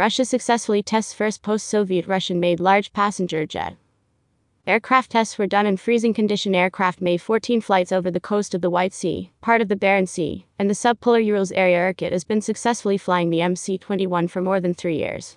Russia successfully tests first post Soviet Russian made large passenger jet. Aircraft tests were done in freezing condition. Aircraft made 14 flights over the coast of the White Sea, part of the Barents Sea, and the subpolar Urals area. Irkut has been successfully flying the MC 21 for more than three years.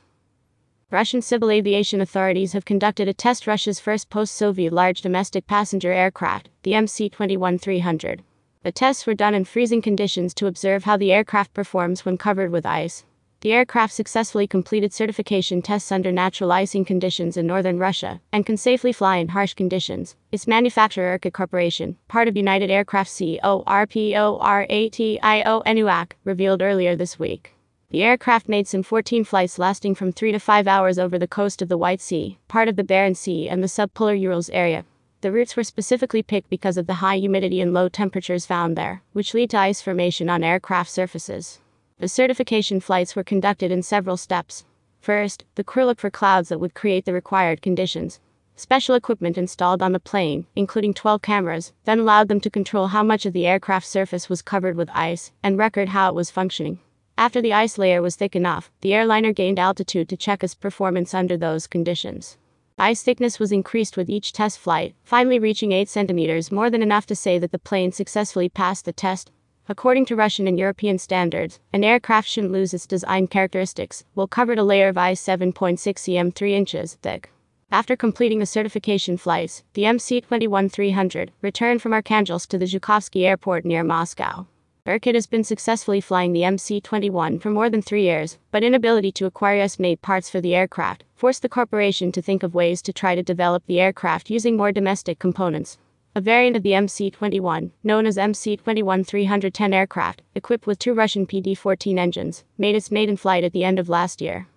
Russian civil aviation authorities have conducted a test Russia's first post Soviet large domestic passenger aircraft, the MC 21 300. The tests were done in freezing conditions to observe how the aircraft performs when covered with ice. The aircraft successfully completed certification tests under natural icing conditions in northern Russia and can safely fly in harsh conditions. Its manufacturer Irkut Corporation, part of United Aircraft Co. RPORATIO ENUAC, revealed earlier this week. The aircraft made some 14 flights lasting from 3 to 5 hours over the coast of the White Sea, part of the Barents Sea and the subpolar Urals area. The routes were specifically picked because of the high humidity and low temperatures found there, which lead to ice formation on aircraft surfaces. The certification flights were conducted in several steps. First, the crew looked for clouds that would create the required conditions. Special equipment installed on the plane, including 12 cameras, then allowed them to control how much of the aircraft surface was covered with ice and record how it was functioning. After the ice layer was thick enough, the airliner gained altitude to check its performance under those conditions. Ice thickness was increased with each test flight, finally reaching 8 centimeters, more than enough to say that the plane successfully passed the test. According to Russian and European standards, an aircraft shouldn't lose its design characteristics, while covered a layer of ice 7.6 cm 3 inches thick. After completing the certification flights, the MC-21-300 returned from Arkhangelsk to the Zhukovsky airport near Moscow. Irkut has been successfully flying the MC-21 for more than three years, but inability to acquire US-made parts for the aircraft forced the corporation to think of ways to try to develop the aircraft using more domestic components. A variant of the MC-21, known as MC-21 310 aircraft, equipped with two Russian PD-14 engines, made its maiden flight at the end of last year.